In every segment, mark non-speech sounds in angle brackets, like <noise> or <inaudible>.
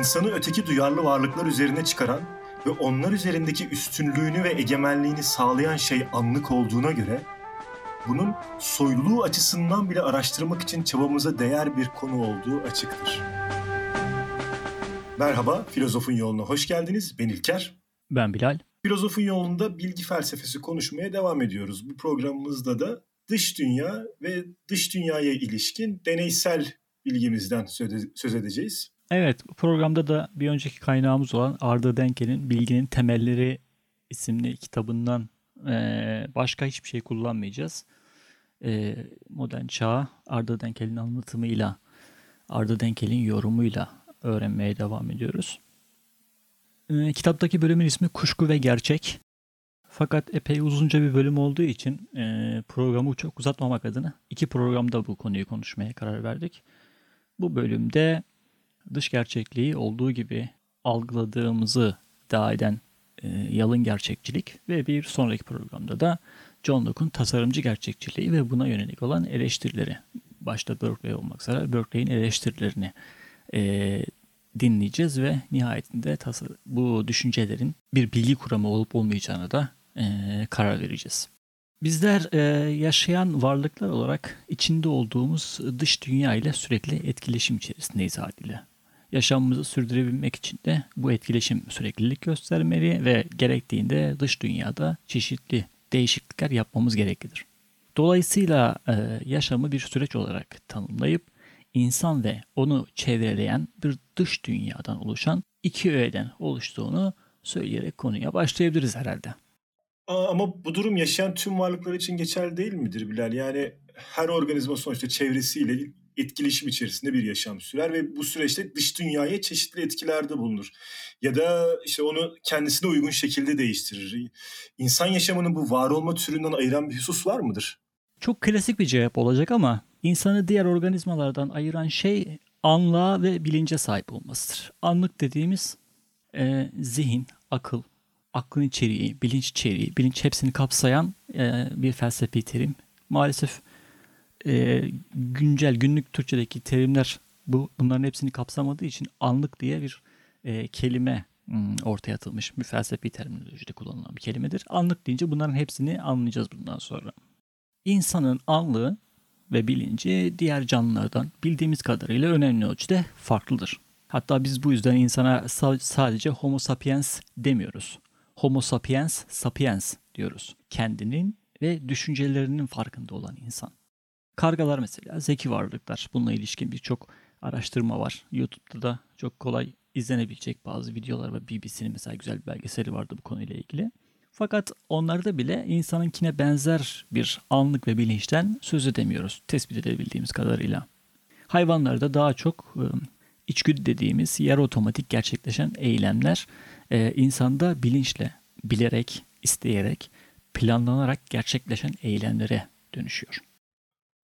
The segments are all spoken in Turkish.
İnsanı öteki duyarlı varlıklar üzerine çıkaran ve onlar üzerindeki üstünlüğünü ve egemenliğini sağlayan şey anlık olduğuna göre bunun soyluluğu açısından bile araştırmak için çabamıza değer bir konu olduğu açıktır. Merhaba, Filozofun Yoluna hoş geldiniz. Ben İlker. Ben Bilal. Filozofun Yolunda bilgi felsefesi konuşmaya devam ediyoruz. Bu programımızda da dış dünya ve dış dünyaya ilişkin deneysel bilgimizden söz edeceğiz. Evet, programda da bir önceki kaynağımız olan Arda Denkel'in Bilginin Temelleri isimli kitabından başka hiçbir şey kullanmayacağız. Modern çağ Arda Denkel'in anlatımıyla, Arda Denkel'in yorumuyla öğrenmeye devam ediyoruz. Kitaptaki bölümün ismi Kuşku ve Gerçek. Fakat epey uzunca bir bölüm olduğu için programı çok uzatmamak adına iki programda bu konuyu konuşmaya karar verdik. Bu bölümde dış gerçekliği olduğu gibi algıladığımızı iddia eden e, yalın gerçekçilik ve bir sonraki programda da John Locke'un tasarımcı gerçekçiliği ve buna yönelik olan eleştirileri başta Berkeley olmak üzere Berkeley'in eleştirilerini e, dinleyeceğiz ve nihayetinde bu düşüncelerin bir bilgi kuramı olup olmayacağına da e, karar vereceğiz. Bizler e, yaşayan varlıklar olarak içinde olduğumuz dış dünya ile sürekli etkileşim içerisindeyiz haliyle yaşamımızı sürdürebilmek için de bu etkileşim süreklilik göstermeli ve gerektiğinde dış dünyada çeşitli değişiklikler yapmamız gereklidir. Dolayısıyla e, yaşamı bir süreç olarak tanımlayıp insan ve onu çevreleyen bir dış dünyadan oluşan iki öğeden oluştuğunu söyleyerek konuya başlayabiliriz herhalde. Ama bu durum yaşayan tüm varlıklar için geçerli değil midir Bilal? Yani her organizma sonuçta çevresiyle etkileşim içerisinde bir yaşam sürer ve bu süreçte dış dünyaya çeşitli etkilerde bulunur. Ya da işte onu kendisine uygun şekilde değiştirir. İnsan yaşamının bu var olma türünden ayıran bir husus var mıdır? Çok klasik bir cevap olacak ama insanı diğer organizmalardan ayıran şey anlığa ve bilince sahip olmasıdır. Anlık dediğimiz e, zihin, akıl, aklın içeriği, bilinç içeriği, bilinç hepsini kapsayan e, bir felsefi terim. Maalesef e, güncel günlük Türkçedeki terimler bu bunların hepsini kapsamadığı için anlık diye bir e, kelime ortaya atılmış bir felsefi terminolojide kullanılan bir kelimedir. Anlık deyince bunların hepsini anlayacağız bundan sonra. İnsanın anlığı ve bilinci diğer canlılardan bildiğimiz kadarıyla önemli ölçüde farklıdır. Hatta biz bu yüzden insana sadece homo sapiens demiyoruz. Homo sapiens sapiens diyoruz. Kendinin ve düşüncelerinin farkında olan insan. Kargalar mesela zeki varlıklar. Bununla ilişkin birçok araştırma var. YouTube'da da çok kolay izlenebilecek bazı videolar ve BBC'nin mesela güzel bir belgeseli vardı bu konuyla ilgili. Fakat onlarda bile insanınkine benzer bir anlık ve bilinçten söz edemiyoruz tespit edebildiğimiz kadarıyla. Hayvanlarda daha çok e, içgüdü dediğimiz yer otomatik gerçekleşen eylemler e, insanda bilinçle, bilerek, isteyerek, planlanarak gerçekleşen eylemlere dönüşüyor.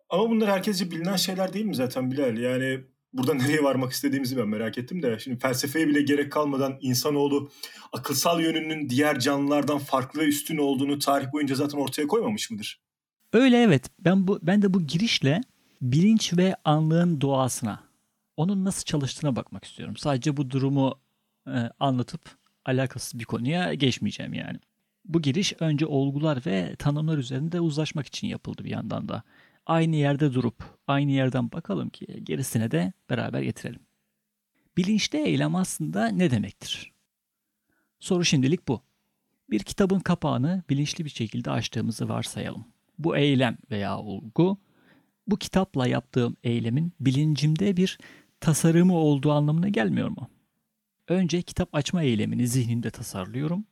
Ama bunlar herkesce bilinen şeyler değil mi zaten Bilal? Yani burada <laughs> nereye varmak istediğimizi ben merak ettim de. Şimdi felsefeye bile gerek kalmadan insanoğlu akılsal yönünün diğer canlılardan farklı ve üstün olduğunu tarih boyunca zaten ortaya koymamış mıdır? Öyle evet. Ben bu ben de bu girişle bilinç ve anlığın doğasına, onun nasıl çalıştığına bakmak istiyorum. Sadece bu durumu e, anlatıp alakasız bir konuya geçmeyeceğim yani. Bu giriş önce olgular ve tanımlar üzerinde uzlaşmak için yapıldı bir yandan da aynı yerde durup aynı yerden bakalım ki gerisine de beraber getirelim. Bilinçli eylem aslında ne demektir? Soru şimdilik bu. Bir kitabın kapağını bilinçli bir şekilde açtığımızı varsayalım. Bu eylem veya olgu bu kitapla yaptığım eylemin bilincimde bir tasarımı olduğu anlamına gelmiyor mu? Önce kitap açma eylemini zihnimde tasarlıyorum.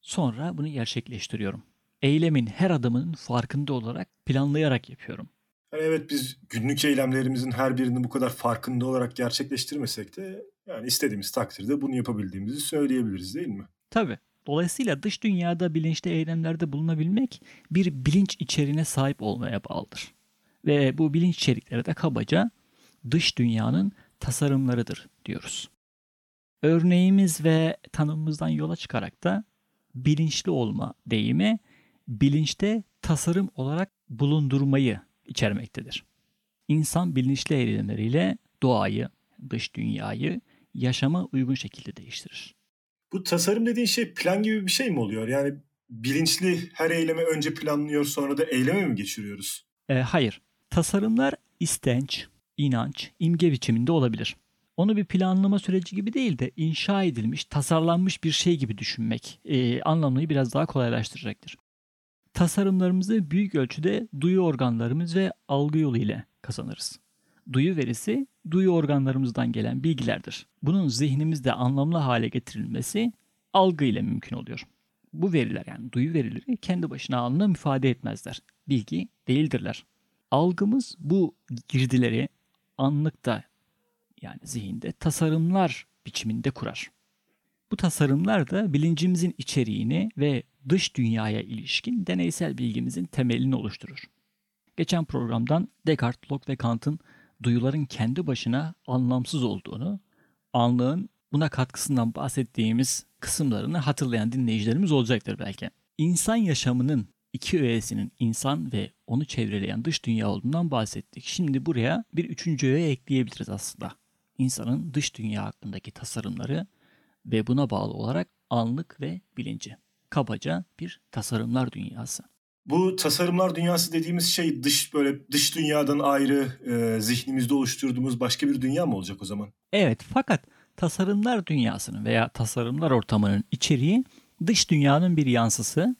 Sonra bunu gerçekleştiriyorum. Eylemin her adımının farkında olarak planlayarak yapıyorum. Yani evet biz günlük eylemlerimizin her birini bu kadar farkında olarak gerçekleştirmesek de yani istediğimiz takdirde bunu yapabildiğimizi söyleyebiliriz değil mi? Tabii. Dolayısıyla dış dünyada bilinçli eylemlerde bulunabilmek bir bilinç içeriğine sahip olmaya bağlıdır. Ve bu bilinç içerikleri de kabaca dış dünyanın tasarımlarıdır diyoruz. Örneğimiz ve tanımımızdan yola çıkarak da bilinçli olma deyimi bilinçte tasarım olarak bulundurmayı içermektedir. İnsan bilinçli eylemleriyle doğayı, dış dünyayı yaşama uygun şekilde değiştirir. Bu tasarım dediğin şey plan gibi bir şey mi oluyor? Yani bilinçli her eyleme önce planlıyor sonra da eyleme mi geçiriyoruz? E, hayır. Tasarımlar istenç, inanç, imge biçiminde olabilir. Onu bir planlama süreci gibi değil de inşa edilmiş, tasarlanmış bir şey gibi düşünmek e, anlamını biraz daha kolaylaştıracaktır. Tasarımlarımızı büyük ölçüde duyu organlarımız ve algı yolu ile kazanırız. Duyu verisi duyu organlarımızdan gelen bilgilerdir. Bunun zihnimizde anlamlı hale getirilmesi algı ile mümkün oluyor. Bu veriler yani duyu verileri kendi başına anlam ifade etmezler. Bilgi değildirler. Algımız bu girdileri anlıkta yani zihinde tasarımlar biçiminde kurar. Bu tasarımlar da bilincimizin içeriğini ve dış dünyaya ilişkin deneysel bilgimizin temelini oluşturur. Geçen programdan Descartes, Locke ve Kant'ın duyuların kendi başına anlamsız olduğunu, anlığın buna katkısından bahsettiğimiz kısımlarını hatırlayan dinleyicilerimiz olacaktır belki. İnsan yaşamının iki öğesinin insan ve onu çevreleyen dış dünya olduğundan bahsettik. Şimdi buraya bir üçüncü öğe ekleyebiliriz aslında. İnsanın dış dünya hakkındaki tasarımları ve buna bağlı olarak anlık ve bilinci. Kabaca bir tasarımlar dünyası. Bu tasarımlar dünyası dediğimiz şey dış böyle dış dünyadan ayrı e, zihnimizde oluşturduğumuz başka bir dünya mı olacak o zaman? Evet fakat tasarımlar dünyasının veya tasarımlar ortamının içeriği dış dünyanın bir yansısı,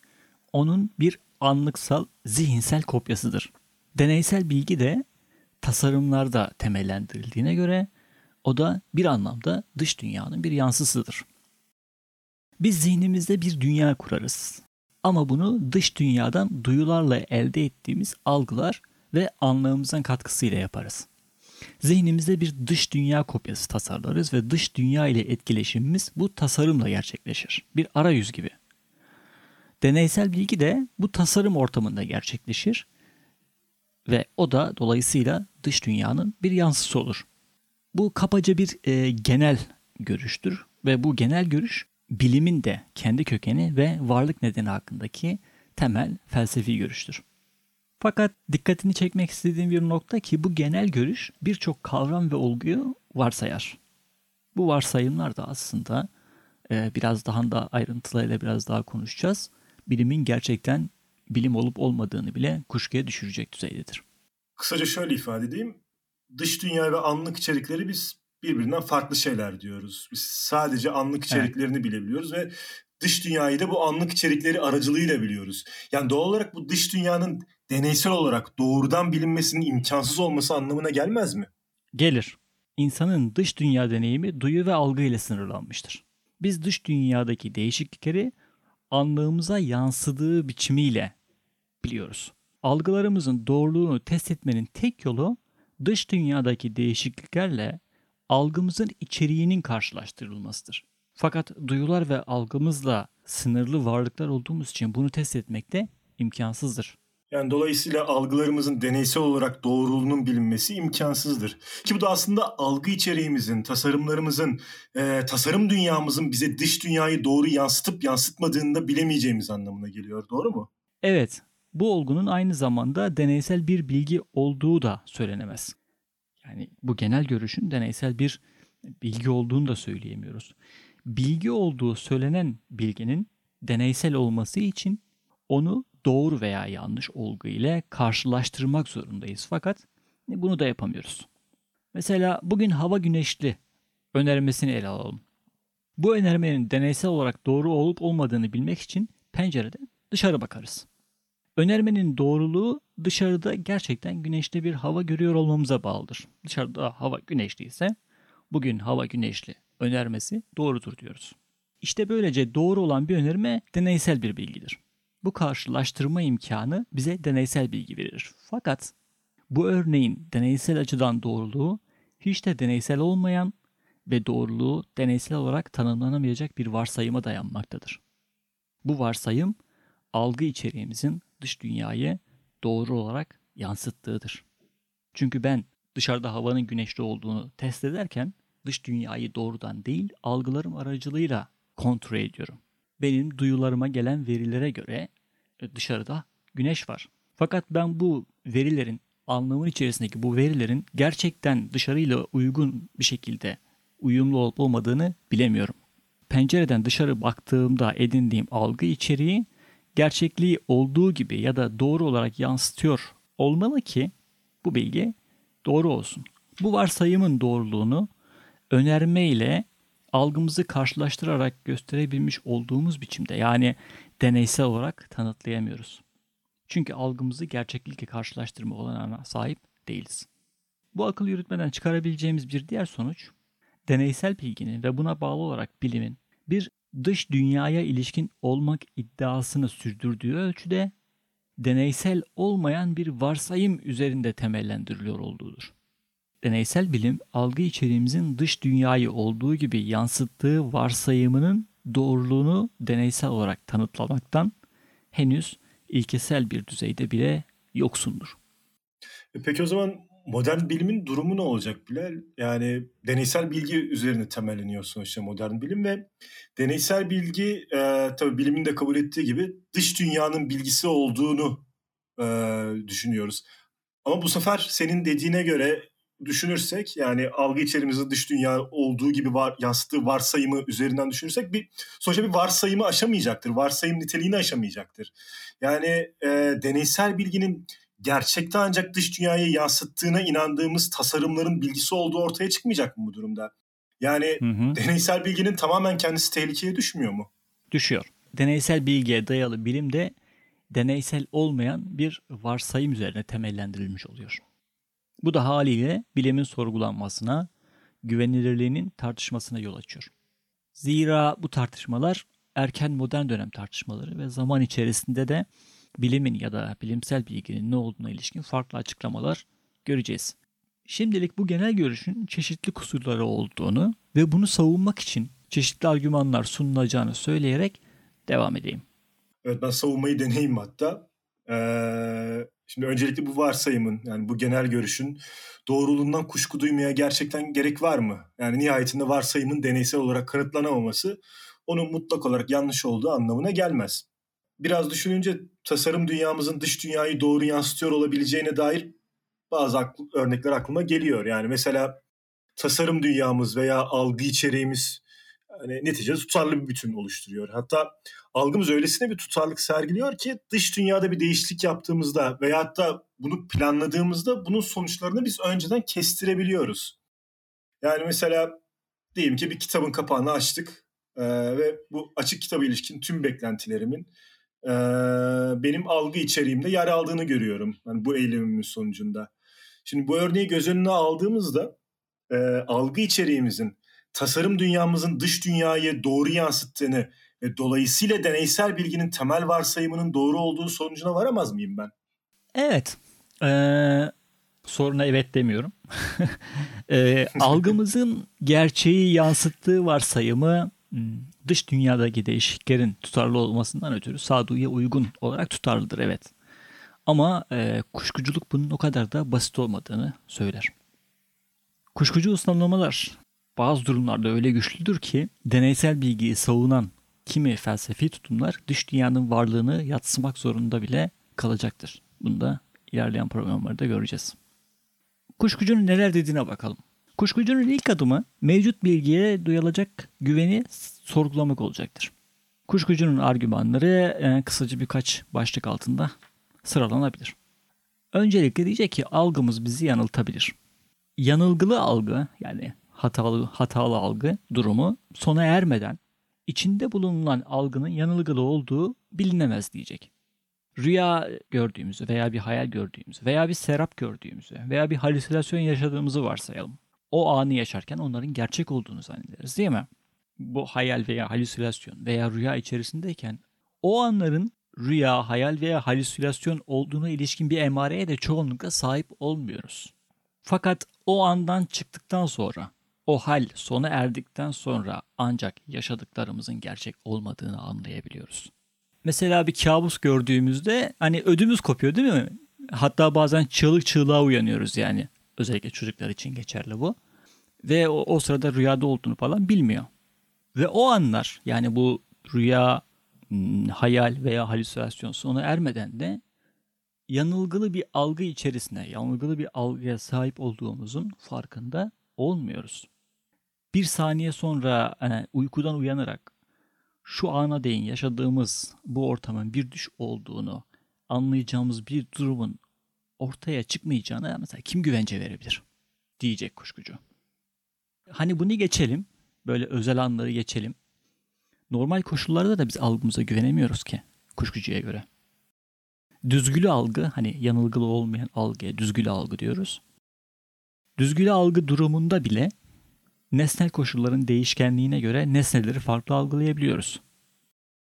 onun bir anlıksal zihinsel kopyasıdır. Deneysel bilgi de tasarımlarda temellendirildiğine göre o da bir anlamda dış dünyanın bir yansısıdır. Biz zihnimizde bir dünya kurarız. Ama bunu dış dünyadan duyularla elde ettiğimiz algılar ve anlamımızın katkısıyla yaparız. Zihnimizde bir dış dünya kopyası tasarlarız ve dış dünya ile etkileşimimiz bu tasarımla gerçekleşir. Bir arayüz gibi. Deneysel bilgi de bu tasarım ortamında gerçekleşir ve o da dolayısıyla dış dünyanın bir yansısı olur. Bu kapaca bir e, genel görüştür ve bu genel görüş bilimin de kendi kökeni ve varlık nedeni hakkındaki temel felsefi görüştür. Fakat dikkatini çekmek istediğim bir nokta ki bu genel görüş birçok kavram ve olguyu varsayar. Bu varsayımlar da aslında e, biraz daha da ayrıntılarıyla biraz daha konuşacağız. Bilimin gerçekten bilim olup olmadığını bile kuşkuya düşürecek düzeydedir. Kısaca şöyle ifade edeyim. Dış dünya ve anlık içerikleri biz birbirinden farklı şeyler diyoruz. Biz sadece anlık içeriklerini evet. bilebiliyoruz ve dış dünyayı da bu anlık içerikleri aracılığıyla biliyoruz. Yani doğal olarak bu dış dünyanın deneysel olarak doğrudan bilinmesinin imkansız olması anlamına gelmez mi? Gelir. İnsanın dış dünya deneyimi duyu ve algı ile sınırlanmıştır. Biz dış dünyadaki değişiklikleri anlığımıza yansıdığı biçimiyle biliyoruz. Algılarımızın doğruluğunu test etmenin tek yolu dış dünyadaki değişikliklerle algımızın içeriğinin karşılaştırılmasıdır. Fakat duyular ve algımızla sınırlı varlıklar olduğumuz için bunu test etmek de imkansızdır. Yani dolayısıyla algılarımızın deneysel olarak doğruluğunun bilinmesi imkansızdır. Ki bu da aslında algı içeriğimizin, tasarımlarımızın, e, tasarım dünyamızın bize dış dünyayı doğru yansıtıp yansıtmadığını da bilemeyeceğimiz anlamına geliyor. Doğru mu? Evet. Bu olgunun aynı zamanda deneysel bir bilgi olduğu da söylenemez. Yani bu genel görüşün deneysel bir bilgi olduğunu da söyleyemiyoruz. Bilgi olduğu söylenen bilginin deneysel olması için onu doğru veya yanlış olgu ile karşılaştırmak zorundayız. Fakat bunu da yapamıyoruz. Mesela bugün hava güneşli önermesini ele alalım. Bu önermenin deneysel olarak doğru olup olmadığını bilmek için pencereden dışarı bakarız. Önermenin doğruluğu dışarıda gerçekten güneşli bir hava görüyor olmamıza bağlıdır. Dışarıda hava güneşli ise bugün hava güneşli önermesi doğrudur diyoruz. İşte böylece doğru olan bir önerme deneysel bir bilgidir. Bu karşılaştırma imkanı bize deneysel bilgi verir. Fakat Bu örneğin deneysel açıdan doğruluğu hiç de deneysel olmayan ve doğruluğu deneysel olarak tanımlanamayacak bir varsayıma dayanmaktadır. Bu varsayım algı içeriğimizin dış dünyayı doğru olarak yansıttığıdır. Çünkü ben dışarıda havanın güneşli olduğunu test ederken dış dünyayı doğrudan değil algılarım aracılığıyla kontrol ediyorum. Benim duyularıma gelen verilere göre dışarıda güneş var. Fakat ben bu verilerin anlamın içerisindeki bu verilerin gerçekten dışarıyla uygun bir şekilde uyumlu olup olmadığını bilemiyorum. Pencereden dışarı baktığımda edindiğim algı içeriği gerçekliği olduğu gibi ya da doğru olarak yansıtıyor olmalı ki bu bilgi doğru olsun. Bu varsayımın doğruluğunu önerme ile algımızı karşılaştırarak gösterebilmiş olduğumuz biçimde yani deneysel olarak tanıtlayamıyoruz. Çünkü algımızı gerçeklikle karşılaştırma olanağına sahip değiliz. Bu akıl yürütmeden çıkarabileceğimiz bir diğer sonuç, deneysel bilginin ve buna bağlı olarak bilimin bir dış dünyaya ilişkin olmak iddiasını sürdürdüğü ölçüde deneysel olmayan bir varsayım üzerinde temellendiriliyor olduğudur. Deneysel bilim, algı içeriğimizin dış dünyayı olduğu gibi yansıttığı varsayımının doğruluğunu deneysel olarak tanıtlamaktan henüz ilkesel bir düzeyde bile yoksundur. E peki o zaman modern bilimin durumu ne olacak Bilal? Yani deneysel bilgi üzerine temelleniyor sonuçta modern bilim ve deneysel bilgi e, tabii bilimin de kabul ettiği gibi dış dünyanın bilgisi olduğunu e, düşünüyoruz. Ama bu sefer senin dediğine göre düşünürsek yani algı içerimizde dış dünya olduğu gibi var, yansıttığı varsayımı üzerinden düşünürsek bir sonuçta bir varsayımı aşamayacaktır. Varsayım niteliğini aşamayacaktır. Yani e, deneysel bilginin gerçekte ancak dış dünyayı yansıttığına inandığımız tasarımların bilgisi olduğu ortaya çıkmayacak mı bu durumda? Yani hı hı. deneysel bilginin tamamen kendisi tehlikeye düşmüyor mu? Düşüyor. Deneysel bilgiye dayalı bilim de deneysel olmayan bir varsayım üzerine temellendirilmiş oluyor. Bu da haliyle bilimin sorgulanmasına, güvenilirliğinin tartışmasına yol açıyor. Zira bu tartışmalar erken modern dönem tartışmaları ve zaman içerisinde de bilimin ya da bilimsel bilginin ne olduğuna ilişkin farklı açıklamalar göreceğiz. Şimdilik bu genel görüşün çeşitli kusurları olduğunu ve bunu savunmak için çeşitli argümanlar sunulacağını söyleyerek devam edeyim. Evet ben savunmayı deneyim hatta. Ee, şimdi öncelikle bu varsayımın yani bu genel görüşün doğruluğundan kuşku duymaya gerçekten gerek var mı? Yani nihayetinde varsayımın deneysel olarak kanıtlanamaması onun mutlak olarak yanlış olduğu anlamına gelmez. Biraz düşününce tasarım dünyamızın dış dünyayı doğru yansıtıyor olabileceğine dair bazı akl- örnekler aklıma geliyor. Yani mesela tasarım dünyamız veya algı içeriğimiz hani neticede tutarlı bir bütün oluşturuyor. Hatta algımız öylesine bir tutarlık sergiliyor ki dış dünyada bir değişiklik yaptığımızda veya hatta bunu planladığımızda bunun sonuçlarını biz önceden kestirebiliyoruz. Yani mesela diyelim ki bir kitabın kapağını açtık ee, ve bu açık kitaba ilişkin tüm beklentilerimin e, benim algı içeriğimde yer aldığını görüyorum. Yani bu eylemimin sonucunda. Şimdi bu örneği göz önüne aldığımızda e, algı içeriğimizin tasarım dünyamızın dış dünyayı doğru yansıttığını ve dolayısıyla deneysel bilginin temel varsayımının doğru olduğu sonucuna varamaz mıyım ben? Evet. Ee, soruna evet demiyorum. <laughs> ee, <laughs> algımızın gerçeği yansıttığı varsayımı hmm, dış dünyadaki değişikliklerin tutarlı olmasından ötürü sağduyuya uygun olarak tutarlıdır evet. Ama e, kuşkuculuk bunun o kadar da basit olmadığını söyler. Kuşkucu ıslanlamalar bazı durumlarda öyle güçlüdür ki deneysel bilgiyi savunan kimi felsefi tutumlar dış dünyanın varlığını yatsımak zorunda bile kalacaktır. Bunu da ilerleyen programlarda göreceğiz. Kuşkucunun neler dediğine bakalım. Kuşkucunun ilk adımı mevcut bilgiye duyulacak güveni sorgulamak olacaktır. Kuşkucunun argümanları e, kısaca birkaç başlık altında sıralanabilir. Öncelikle diyecek ki algımız bizi yanıltabilir. Yanılgılı algı yani hatalı hatalı algı durumu sona ermeden içinde bulunan algının yanılgılı olduğu bilinemez diyecek. Rüya gördüğümüzü veya bir hayal gördüğümüzü veya bir serap gördüğümüzü veya bir halüsinasyon yaşadığımızı varsayalım. O anı yaşarken onların gerçek olduğunu zannederiz değil mi? Bu hayal veya halüsinasyon veya rüya içerisindeyken o anların rüya, hayal veya halüsinasyon olduğuna ilişkin bir emareye de çoğunlukla sahip olmuyoruz. Fakat o andan çıktıktan sonra, o hal sona erdikten sonra ancak yaşadıklarımızın gerçek olmadığını anlayabiliyoruz. Mesela bir kabus gördüğümüzde hani ödümüz kopuyor değil mi? Hatta bazen çığlık çığlığa uyanıyoruz yani. Özellikle çocuklar için geçerli bu. Ve o, o sırada rüyada olduğunu falan bilmiyor. Ve o anlar yani bu rüya, hmm, hayal veya halüsinasyon sona ermeden de yanılgılı bir algı içerisinde, yanılgılı bir algıya sahip olduğumuzun farkında olmuyoruz. Bir saniye sonra yani uykudan uyanarak şu ana değin yaşadığımız bu ortamın bir düş olduğunu anlayacağımız bir durumun ortaya çıkmayacağına mesela kim güvence verebilir? Diyecek kuşkucu. Hani bunu geçelim. Böyle özel anları geçelim. Normal koşullarda da biz algımıza güvenemiyoruz ki kuşkucuya göre. Düzgülü algı hani yanılgılı olmayan algıya düzgülü algı diyoruz. Düzgülü algı durumunda bile nesnel koşulların değişkenliğine göre nesneleri farklı algılayabiliyoruz.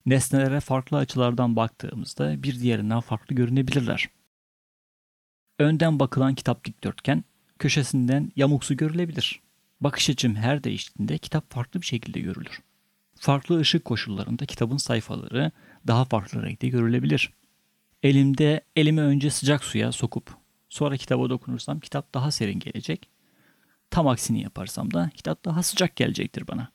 Nesnelere farklı açılardan baktığımızda bir diğerinden farklı görünebilirler. Önden bakılan kitap dikdörtgen, köşesinden yamuksu görülebilir. Bakış açım her değiştiğinde kitap farklı bir şekilde görülür. Farklı ışık koşullarında kitabın sayfaları daha farklı renkte görülebilir. Elimde elimi önce sıcak suya sokup sonra kitaba dokunursam kitap daha serin gelecek. Tam aksini yaparsam da kitap daha sıcak gelecektir bana.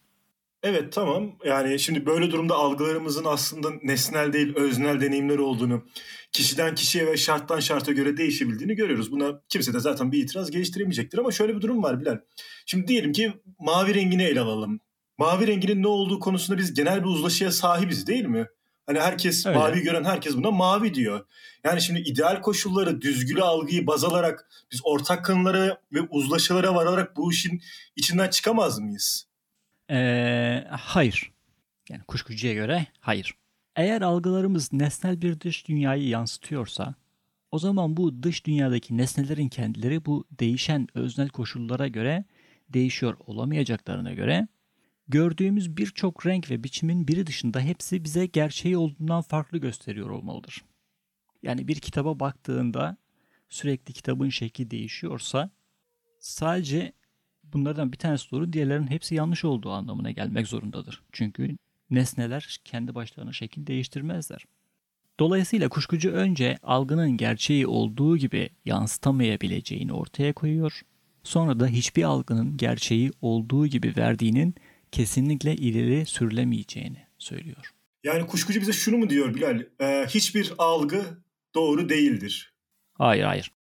Evet tamam yani şimdi böyle durumda algılarımızın aslında nesnel değil öznel deneyimler olduğunu kişiden kişiye ve şarttan şarta göre değişebildiğini görüyoruz. Buna kimse de zaten bir itiraz geliştiremeyecektir ama şöyle bir durum var Bilal. Şimdi diyelim ki mavi rengini ele alalım. Mavi renginin ne olduğu konusunda biz genel bir uzlaşıya sahibiz değil mi? Hani herkes Öyle. mavi gören herkes buna mavi diyor. Yani şimdi ideal koşulları, düzgülü algıyı baz alarak biz ortak kanılara ve uzlaşılara vararak bu işin içinden çıkamaz mıyız? Ee, hayır. Yani kuşkucuya göre hayır. Eğer algılarımız nesnel bir dış dünyayı yansıtıyorsa o zaman bu dış dünyadaki nesnelerin kendileri bu değişen öznel koşullara göre değişiyor olamayacaklarına göre gördüğümüz birçok renk ve biçimin biri dışında hepsi bize gerçeği olduğundan farklı gösteriyor olmalıdır. Yani bir kitaba baktığında sürekli kitabın şekli değişiyorsa sadece bunlardan bir tanesi doğru diğerlerinin hepsi yanlış olduğu anlamına gelmek zorundadır. Çünkü nesneler kendi başlarına şekil değiştirmezler. Dolayısıyla kuşkucu önce algının gerçeği olduğu gibi yansıtamayabileceğini ortaya koyuyor. Sonra da hiçbir algının gerçeği olduğu gibi verdiğinin kesinlikle ileri sürülemeyeceğini söylüyor. Yani kuşkucu bize şunu mu diyor Bilal? Ee, hiçbir algı doğru değildir. Hayır hayır.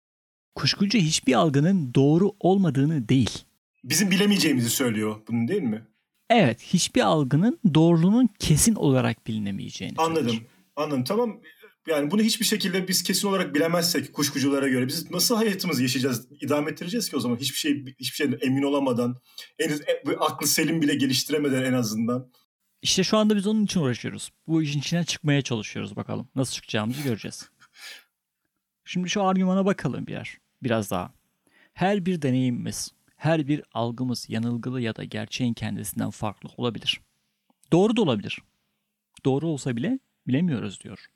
Kuşkucu hiçbir algının doğru olmadığını değil. Bizim bilemeyeceğimizi söylüyor bunun değil mi? Evet hiçbir algının doğruluğunun kesin olarak bilinemeyeceğini Anladım. Söyler. Anladım tamam. Yani bunu hiçbir şekilde biz kesin olarak bilemezsek kuşkuculara göre biz nasıl hayatımızı yaşayacağız, idame ettireceğiz ki o zaman hiçbir şey hiçbir şeyden emin olamadan, en e, aklı selim bile geliştiremeden en azından. İşte şu anda biz onun için uğraşıyoruz. Bu işin içine çıkmaya çalışıyoruz bakalım. Nasıl çıkacağımızı göreceğiz. Şimdi şu argümana bakalım bir yer. Biraz daha. Her bir deneyimimiz, her bir algımız yanılgılı ya da gerçeğin kendisinden farklı olabilir. Doğru da olabilir. Doğru olsa bile bilemiyoruz diyor.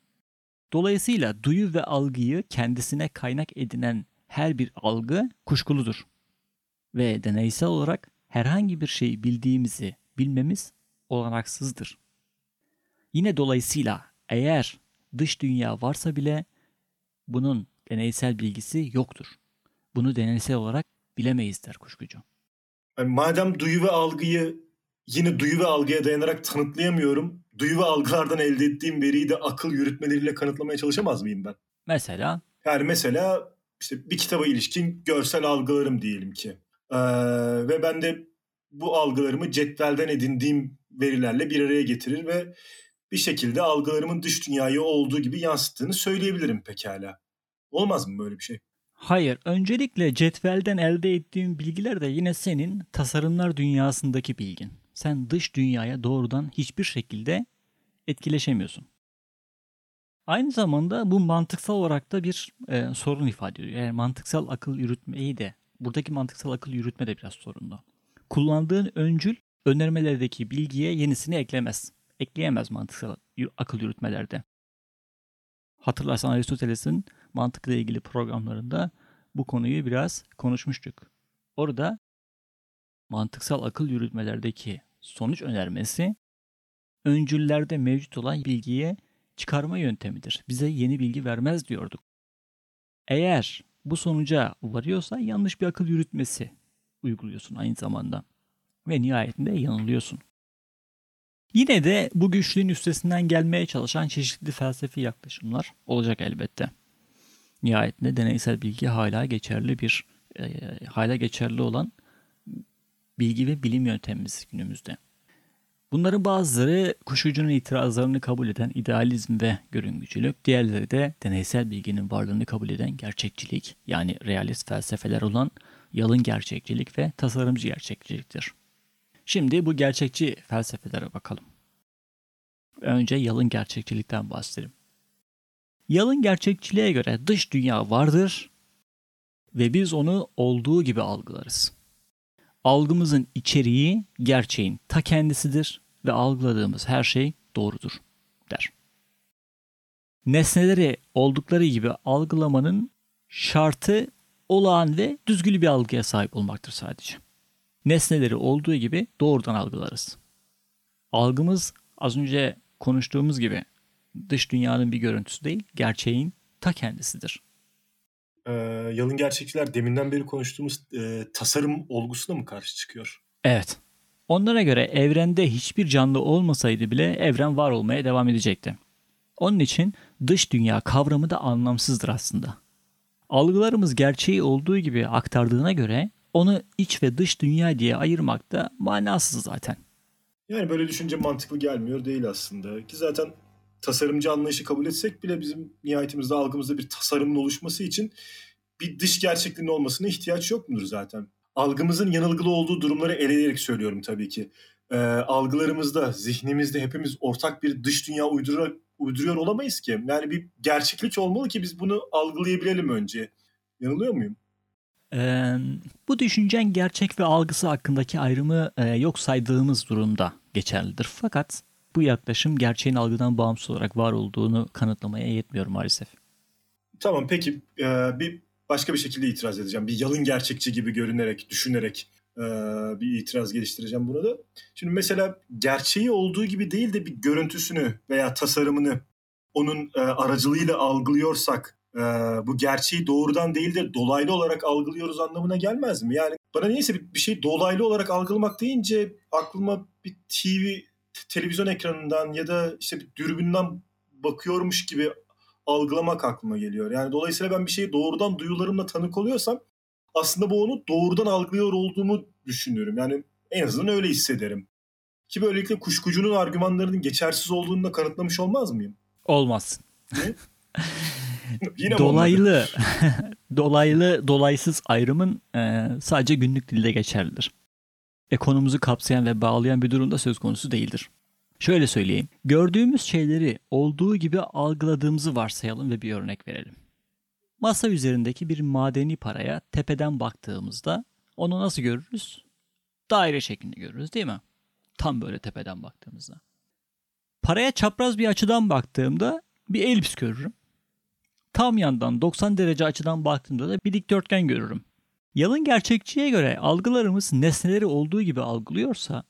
Dolayısıyla duyu ve algıyı kendisine kaynak edinen her bir algı kuşkuludur. Ve deneysel olarak herhangi bir şeyi bildiğimizi bilmemiz olanaksızdır. Yine dolayısıyla eğer dış dünya varsa bile bunun deneysel bilgisi yoktur. Bunu deneysel olarak bilemeyiz der kuşkucu. Yani madem duyu ve algıyı yine duyu ve algıya dayanarak tanıtlayamıyorum. Duyu ve algılardan elde ettiğim veriyi de akıl yürütmeleriyle kanıtlamaya çalışamaz mıyım ben? Mesela? Yani mesela işte bir kitaba ilişkin görsel algılarım diyelim ki. Ee, ve ben de bu algılarımı cetvelden edindiğim verilerle bir araya getirir ve bir şekilde algılarımın dış dünyayı olduğu gibi yansıttığını söyleyebilirim pekala. Olmaz mı böyle bir şey? Hayır. Öncelikle cetvelden elde ettiğin bilgiler de yine senin tasarımlar dünyasındaki bilgin. Sen dış dünyaya doğrudan hiçbir şekilde etkileşemiyorsun. Aynı zamanda bu mantıksal olarak da bir e, sorun ifade ediyor. Yani mantıksal akıl yürütmeyi de, buradaki mantıksal akıl yürütme de biraz sorunlu. Kullandığın öncül önermelerdeki bilgiye yenisini eklemez. Ekleyemez mantıksal akıl yürütmelerde. Hatırlarsan Aristoteles'in mantıkla ilgili programlarında bu konuyu biraz konuşmuştuk. Orada mantıksal akıl yürütmelerdeki sonuç önermesi öncüllerde mevcut olan bilgiye çıkarma yöntemidir. Bize yeni bilgi vermez diyorduk. Eğer bu sonuca varıyorsa yanlış bir akıl yürütmesi uyguluyorsun aynı zamanda. Ve nihayetinde yanılıyorsun. Yine de bu güçlüğün üstesinden gelmeye çalışan çeşitli felsefi yaklaşımlar olacak elbette. Nihayetinde deneysel bilgi hala geçerli bir e, hala geçerli olan bilgi ve bilim yöntemimiz günümüzde. Bunların bazıları kuşucunun itirazlarını kabul eden idealizm ve görüngücülük, diğerleri de deneysel bilginin varlığını kabul eden gerçekçilik yani realist felsefeler olan yalın gerçekçilik ve tasarımcı gerçekçiliktir. Şimdi bu gerçekçi felsefelere bakalım. Önce yalın gerçekçilikten bahsedelim. Yalın gerçekçiliğe göre dış dünya vardır ve biz onu olduğu gibi algılarız. Algımızın içeriği gerçeğin ta kendisidir ve algıladığımız her şey doğrudur der. Nesneleri oldukları gibi algılamanın şartı olağan ve düzgülü bir algıya sahip olmaktır sadece. Nesneleri olduğu gibi doğrudan algılarız. Algımız az önce konuştuğumuz gibi dış dünyanın bir görüntüsü değil, gerçeğin ta kendisidir. Ee, yalın gerçekçiler deminden beri konuştuğumuz e, tasarım olgusuna mı karşı çıkıyor? Evet. Onlara göre evrende hiçbir canlı olmasaydı bile evren var olmaya devam edecekti. Onun için dış dünya kavramı da anlamsızdır aslında. Algılarımız gerçeği olduğu gibi aktardığına göre onu iç ve dış dünya diye ayırmak da manasız zaten. Yani böyle düşünce mantıklı gelmiyor değil aslında. Ki zaten tasarımcı anlayışı kabul etsek bile bizim nihayetimizde algımızda bir tasarımın oluşması için bir dış gerçekliğin olmasına ihtiyaç yok mudur zaten? Algımızın yanılgılı olduğu durumları eleyerek söylüyorum tabii ki. Ee, algılarımızda, zihnimizde hepimiz ortak bir dış dünya uyduruyor, uyduruyor olamayız ki. Yani bir gerçeklik olmalı ki biz bunu algılayabilelim önce. Yanılıyor muyum? Ee, bu düşüncen gerçek ve algısı hakkındaki ayrımı e, yok saydığımız durumda geçerlidir. Fakat bu yaklaşım gerçeğin algıdan bağımsız olarak var olduğunu kanıtlamaya yetmiyor maalesef. Tamam peki e, bir başka bir şekilde itiraz edeceğim. Bir yalın gerçekçi gibi görünerek, düşünerek e, bir itiraz geliştireceğim buna da. Şimdi mesela gerçeği olduğu gibi değil de bir görüntüsünü veya tasarımını onun e, aracılığıyla algılıyorsak e, bu gerçeği doğrudan değil de dolaylı olarak algılıyoruz anlamına gelmez mi? Yani bana neyse bir, bir şey dolaylı olarak algılamak deyince aklıma bir TV televizyon ekranından ya da işte bir dürbünden bakıyormuş gibi algılamak aklıma geliyor. Yani dolayısıyla ben bir şeyi doğrudan duyularımla tanık oluyorsam aslında bu onu doğrudan algılıyor olduğumu düşünüyorum. Yani en azından öyle hissederim. Ki böylelikle kuşkucunun argümanlarının geçersiz olduğunu da kanıtlamış olmaz mıyım? Olmaz. Ne? <laughs> <laughs> Yine dolaylı <laughs> dolaylı dolaysız ayrımın e, sadece günlük dilde geçerlidir. Ekonomimizi kapsayan ve bağlayan bir durumda söz konusu değildir. Şöyle söyleyeyim. Gördüğümüz şeyleri olduğu gibi algıladığımızı varsayalım ve bir örnek verelim. Masa üzerindeki bir madeni paraya tepeden baktığımızda onu nasıl görürüz? Daire şeklinde görürüz değil mi? Tam böyle tepeden baktığımızda. Paraya çapraz bir açıdan baktığımda bir elips görürüm. Tam yandan 90 derece açıdan baktığımda da bir dikdörtgen görürüm. Yalın gerçekçiye göre algılarımız nesneleri olduğu gibi algılıyorsa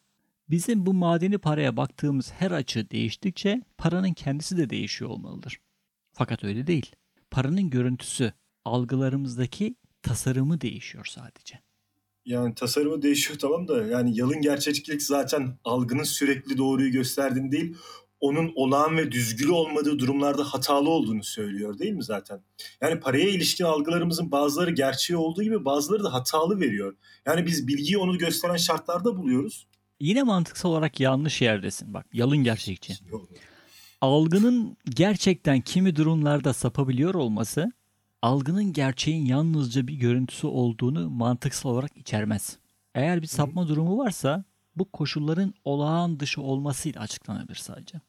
bizim bu madeni paraya baktığımız her açı değiştikçe paranın kendisi de değişiyor olmalıdır. Fakat öyle değil. Paranın görüntüsü, algılarımızdaki tasarımı değişiyor sadece. Yani tasarımı değişiyor tamam da yani yalın gerçekçilik zaten algının sürekli doğruyu gösterdiğini değil onun olağan ve düzgülü olmadığı durumlarda hatalı olduğunu söylüyor değil mi zaten? Yani paraya ilişkin algılarımızın bazıları gerçeği olduğu gibi bazıları da hatalı veriyor. Yani biz bilgiyi onu gösteren şartlarda buluyoruz. Yine mantıksal olarak yanlış yerdesin bak yalın gerçekçi. Algının gerçekten kimi durumlarda sapabiliyor olması algının gerçeğin yalnızca bir görüntüsü olduğunu mantıksal olarak içermez. Eğer bir sapma durumu varsa bu koşulların olağan dışı olmasıyla açıklanabilir sadece.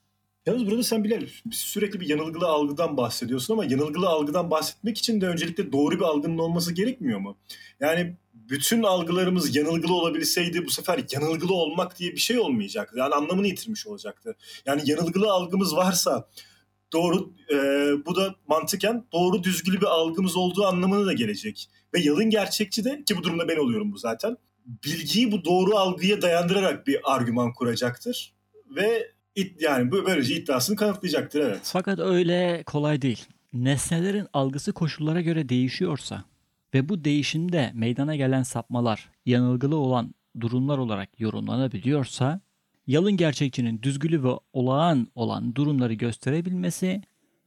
Yalnız burada sen Bilal sürekli bir yanılgılı algıdan bahsediyorsun ama yanılgılı algıdan bahsetmek için de öncelikle doğru bir algının olması gerekmiyor mu? Yani bütün algılarımız yanılgılı olabilseydi bu sefer yanılgılı olmak diye bir şey olmayacaktı. Yani anlamını yitirmiş olacaktı. Yani yanılgılı algımız varsa doğru e, bu da mantıken doğru düzgülü bir algımız olduğu anlamına da gelecek. Ve yalın gerçekçi de ki bu durumda ben oluyorum bu zaten. Bilgiyi bu doğru algıya dayandırarak bir argüman kuracaktır. Ve it, yani böylece iddiasını kanıtlayacaktır evet. Fakat öyle kolay değil. Nesnelerin algısı koşullara göre değişiyorsa ve bu değişimde meydana gelen sapmalar yanılgılı olan durumlar olarak yorumlanabiliyorsa yalın gerçekçinin düzgülü ve olağan olan durumları gösterebilmesi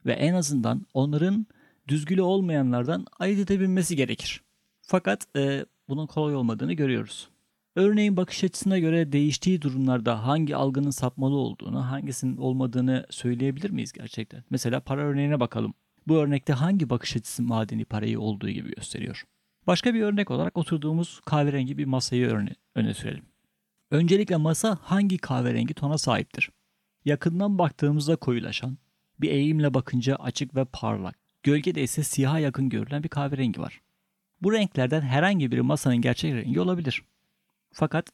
ve en azından onların düzgülü olmayanlardan ayırt edebilmesi gerekir. Fakat e, bunun kolay olmadığını görüyoruz. Örneğin bakış açısına göre değiştiği durumlarda hangi algının sapmalı olduğunu, hangisinin olmadığını söyleyebilir miyiz gerçekten? Mesela para örneğine bakalım. Bu örnekte hangi bakış açısı madeni parayı olduğu gibi gösteriyor? Başka bir örnek olarak oturduğumuz kahverengi bir masayı örne öne sürelim. Öncelikle masa hangi kahverengi tona sahiptir? Yakından baktığımızda koyulaşan, bir eğimle bakınca açık ve parlak, gölgede ise siyaha yakın görülen bir kahverengi var. Bu renklerden herhangi biri masanın gerçek rengi olabilir. Fakat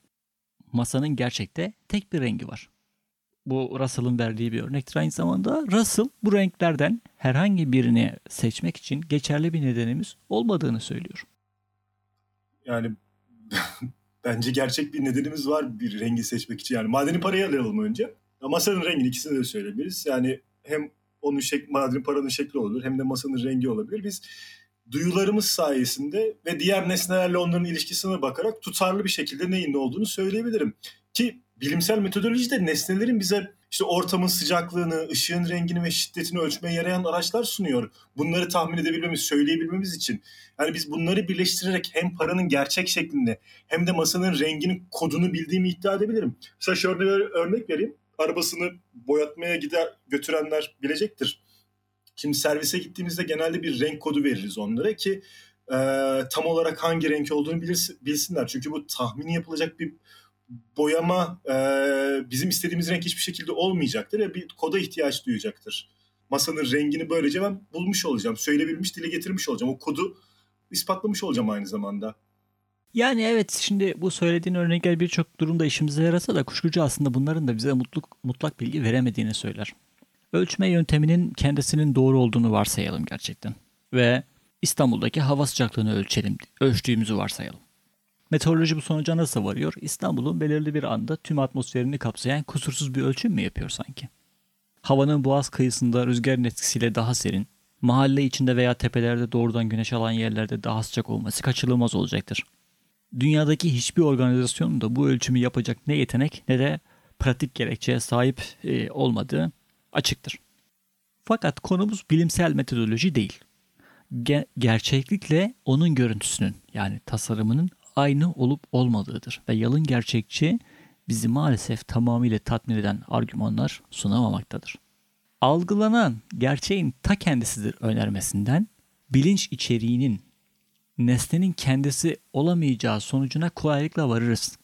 masanın gerçekte tek bir rengi var. Bu Russell'ın verdiği bir örnektir aynı zamanda. Russell bu renklerden herhangi birini seçmek için geçerli bir nedenimiz olmadığını söylüyor. Yani <laughs> bence gerçek bir nedenimiz var bir rengi seçmek için. Yani madeni parayı alalım önce. Masanın rengini ikisini de söyleyebiliriz. Yani hem onun şek madeni paranın şekli olabilir hem de masanın rengi olabilir. Biz duyularımız sayesinde ve diğer nesnelerle onların ilişkisine bakarak tutarlı bir şekilde neyin ne olduğunu söyleyebilirim. Ki bilimsel metodolojide nesnelerin bize işte ortamın sıcaklığını, ışığın rengini ve şiddetini ölçmeye yarayan araçlar sunuyor. Bunları tahmin edebilmemiz, söyleyebilmemiz için. Yani biz bunları birleştirerek hem paranın gerçek şeklinde hem de masanın renginin kodunu bildiğimi iddia edebilirim. Mesela şöyle örnek vereyim. Arabasını boyatmaya gider götürenler bilecektir. Şimdi servise gittiğimizde genelde bir renk kodu veririz onlara ki e, tam olarak hangi renk olduğunu bilirsin, bilsinler. Çünkü bu tahmini yapılacak bir boyama e, bizim istediğimiz renk hiçbir şekilde olmayacaktır ve bir koda ihtiyaç duyacaktır. Masanın rengini böylece ben bulmuş olacağım. Söyleyebilmiş, dile getirmiş olacağım. O kodu ispatlamış olacağım aynı zamanda. Yani evet şimdi bu söylediğin örnekler birçok durumda işimize yarasa da kuşkucu aslında bunların da bize mutlak, mutlak bilgi veremediğini söyler. Ölçme yönteminin kendisinin doğru olduğunu varsayalım gerçekten. Ve İstanbul'daki hava sıcaklığını ölçelim, ölçtüğümüzü varsayalım. Meteoroloji bu sonuca nasıl varıyor? İstanbul'un belirli bir anda tüm atmosferini kapsayan kusursuz bir ölçüm mü yapıyor sanki? Havanın boğaz kıyısında rüzgarın etkisiyle daha serin, mahalle içinde veya tepelerde doğrudan güneş alan yerlerde daha sıcak olması kaçınılmaz olacaktır. Dünyadaki hiçbir organizasyonun da bu ölçümü yapacak ne yetenek ne de pratik gerekçeye sahip e, olmadığı açıktır. Fakat konumuz bilimsel metodoloji değil. Ge- gerçeklikle onun görüntüsünün yani tasarımının aynı olup olmadığıdır ve yalın gerçekçi bizi maalesef tamamıyla tatmin eden argümanlar sunamamaktadır. Algılanan gerçeğin ta kendisidir önermesinden bilinç içeriğinin nesnenin kendisi olamayacağı sonucuna kolaylıkla varırız.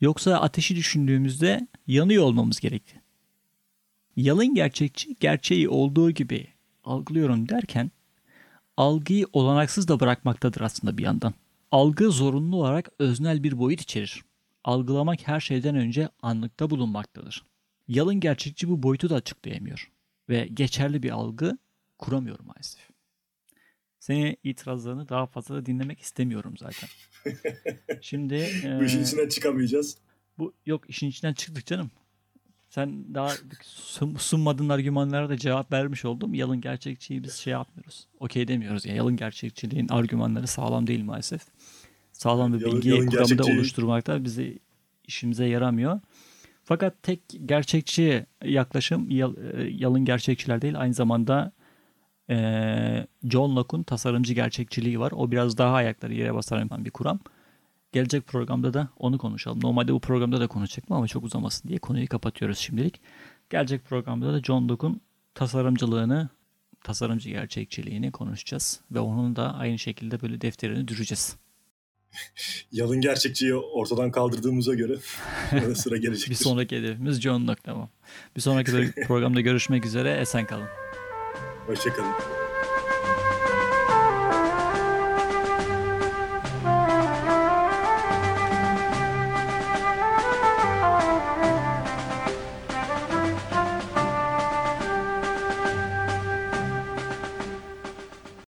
Yoksa ateşi düşündüğümüzde yanıyor olmamız gerekli. Yalın gerçekçi gerçeği olduğu gibi algılıyorum derken algıyı olanaksız da bırakmaktadır aslında bir yandan. Algı zorunlu olarak öznel bir boyut içerir. Algılamak her şeyden önce anlıkta bulunmaktadır. Yalın gerçekçi bu boyutu da açıklayamıyor ve geçerli bir algı kuramıyor maalesef. Senin itirazlarını daha fazla da dinlemek istemiyorum zaten. <laughs> Şimdi bu işin içinden çıkamayacağız. Bu yok işin içinden çıktık canım. Sen daha sunmadığın argümanlara da cevap vermiş oldum. Yalın gerçekçiyi biz şey yapmıyoruz. Okey demiyoruz. Yani yalın gerçekçiliğin argümanları sağlam değil maalesef. Sağlam bir bilgi yalın, kuramı gerçekçi... da oluşturmakta bizi işimize yaramıyor. Fakat tek gerçekçi yaklaşım yal, e, yalın gerçekçiler değil. Aynı zamanda e, John Locke'un tasarımcı gerçekçiliği var. O biraz daha ayakları yere basar bir kuram. Gelecek programda da onu konuşalım. Normalde bu programda da konuşacaktım ama çok uzamasın diye konuyu kapatıyoruz şimdilik. Gelecek programda da John Locke'un tasarımcılığını, tasarımcı gerçekçiliğini konuşacağız. Ve onun da aynı şekilde böyle defterini düşeceğiz. <laughs> Yalın gerçekçiyi ortadan kaldırdığımıza göre <laughs> sıra gelecektir. bir sonraki hedefimiz John Locke tamam. Bir sonraki <laughs> programda görüşmek üzere. Esen kalın. Hoşçakalın.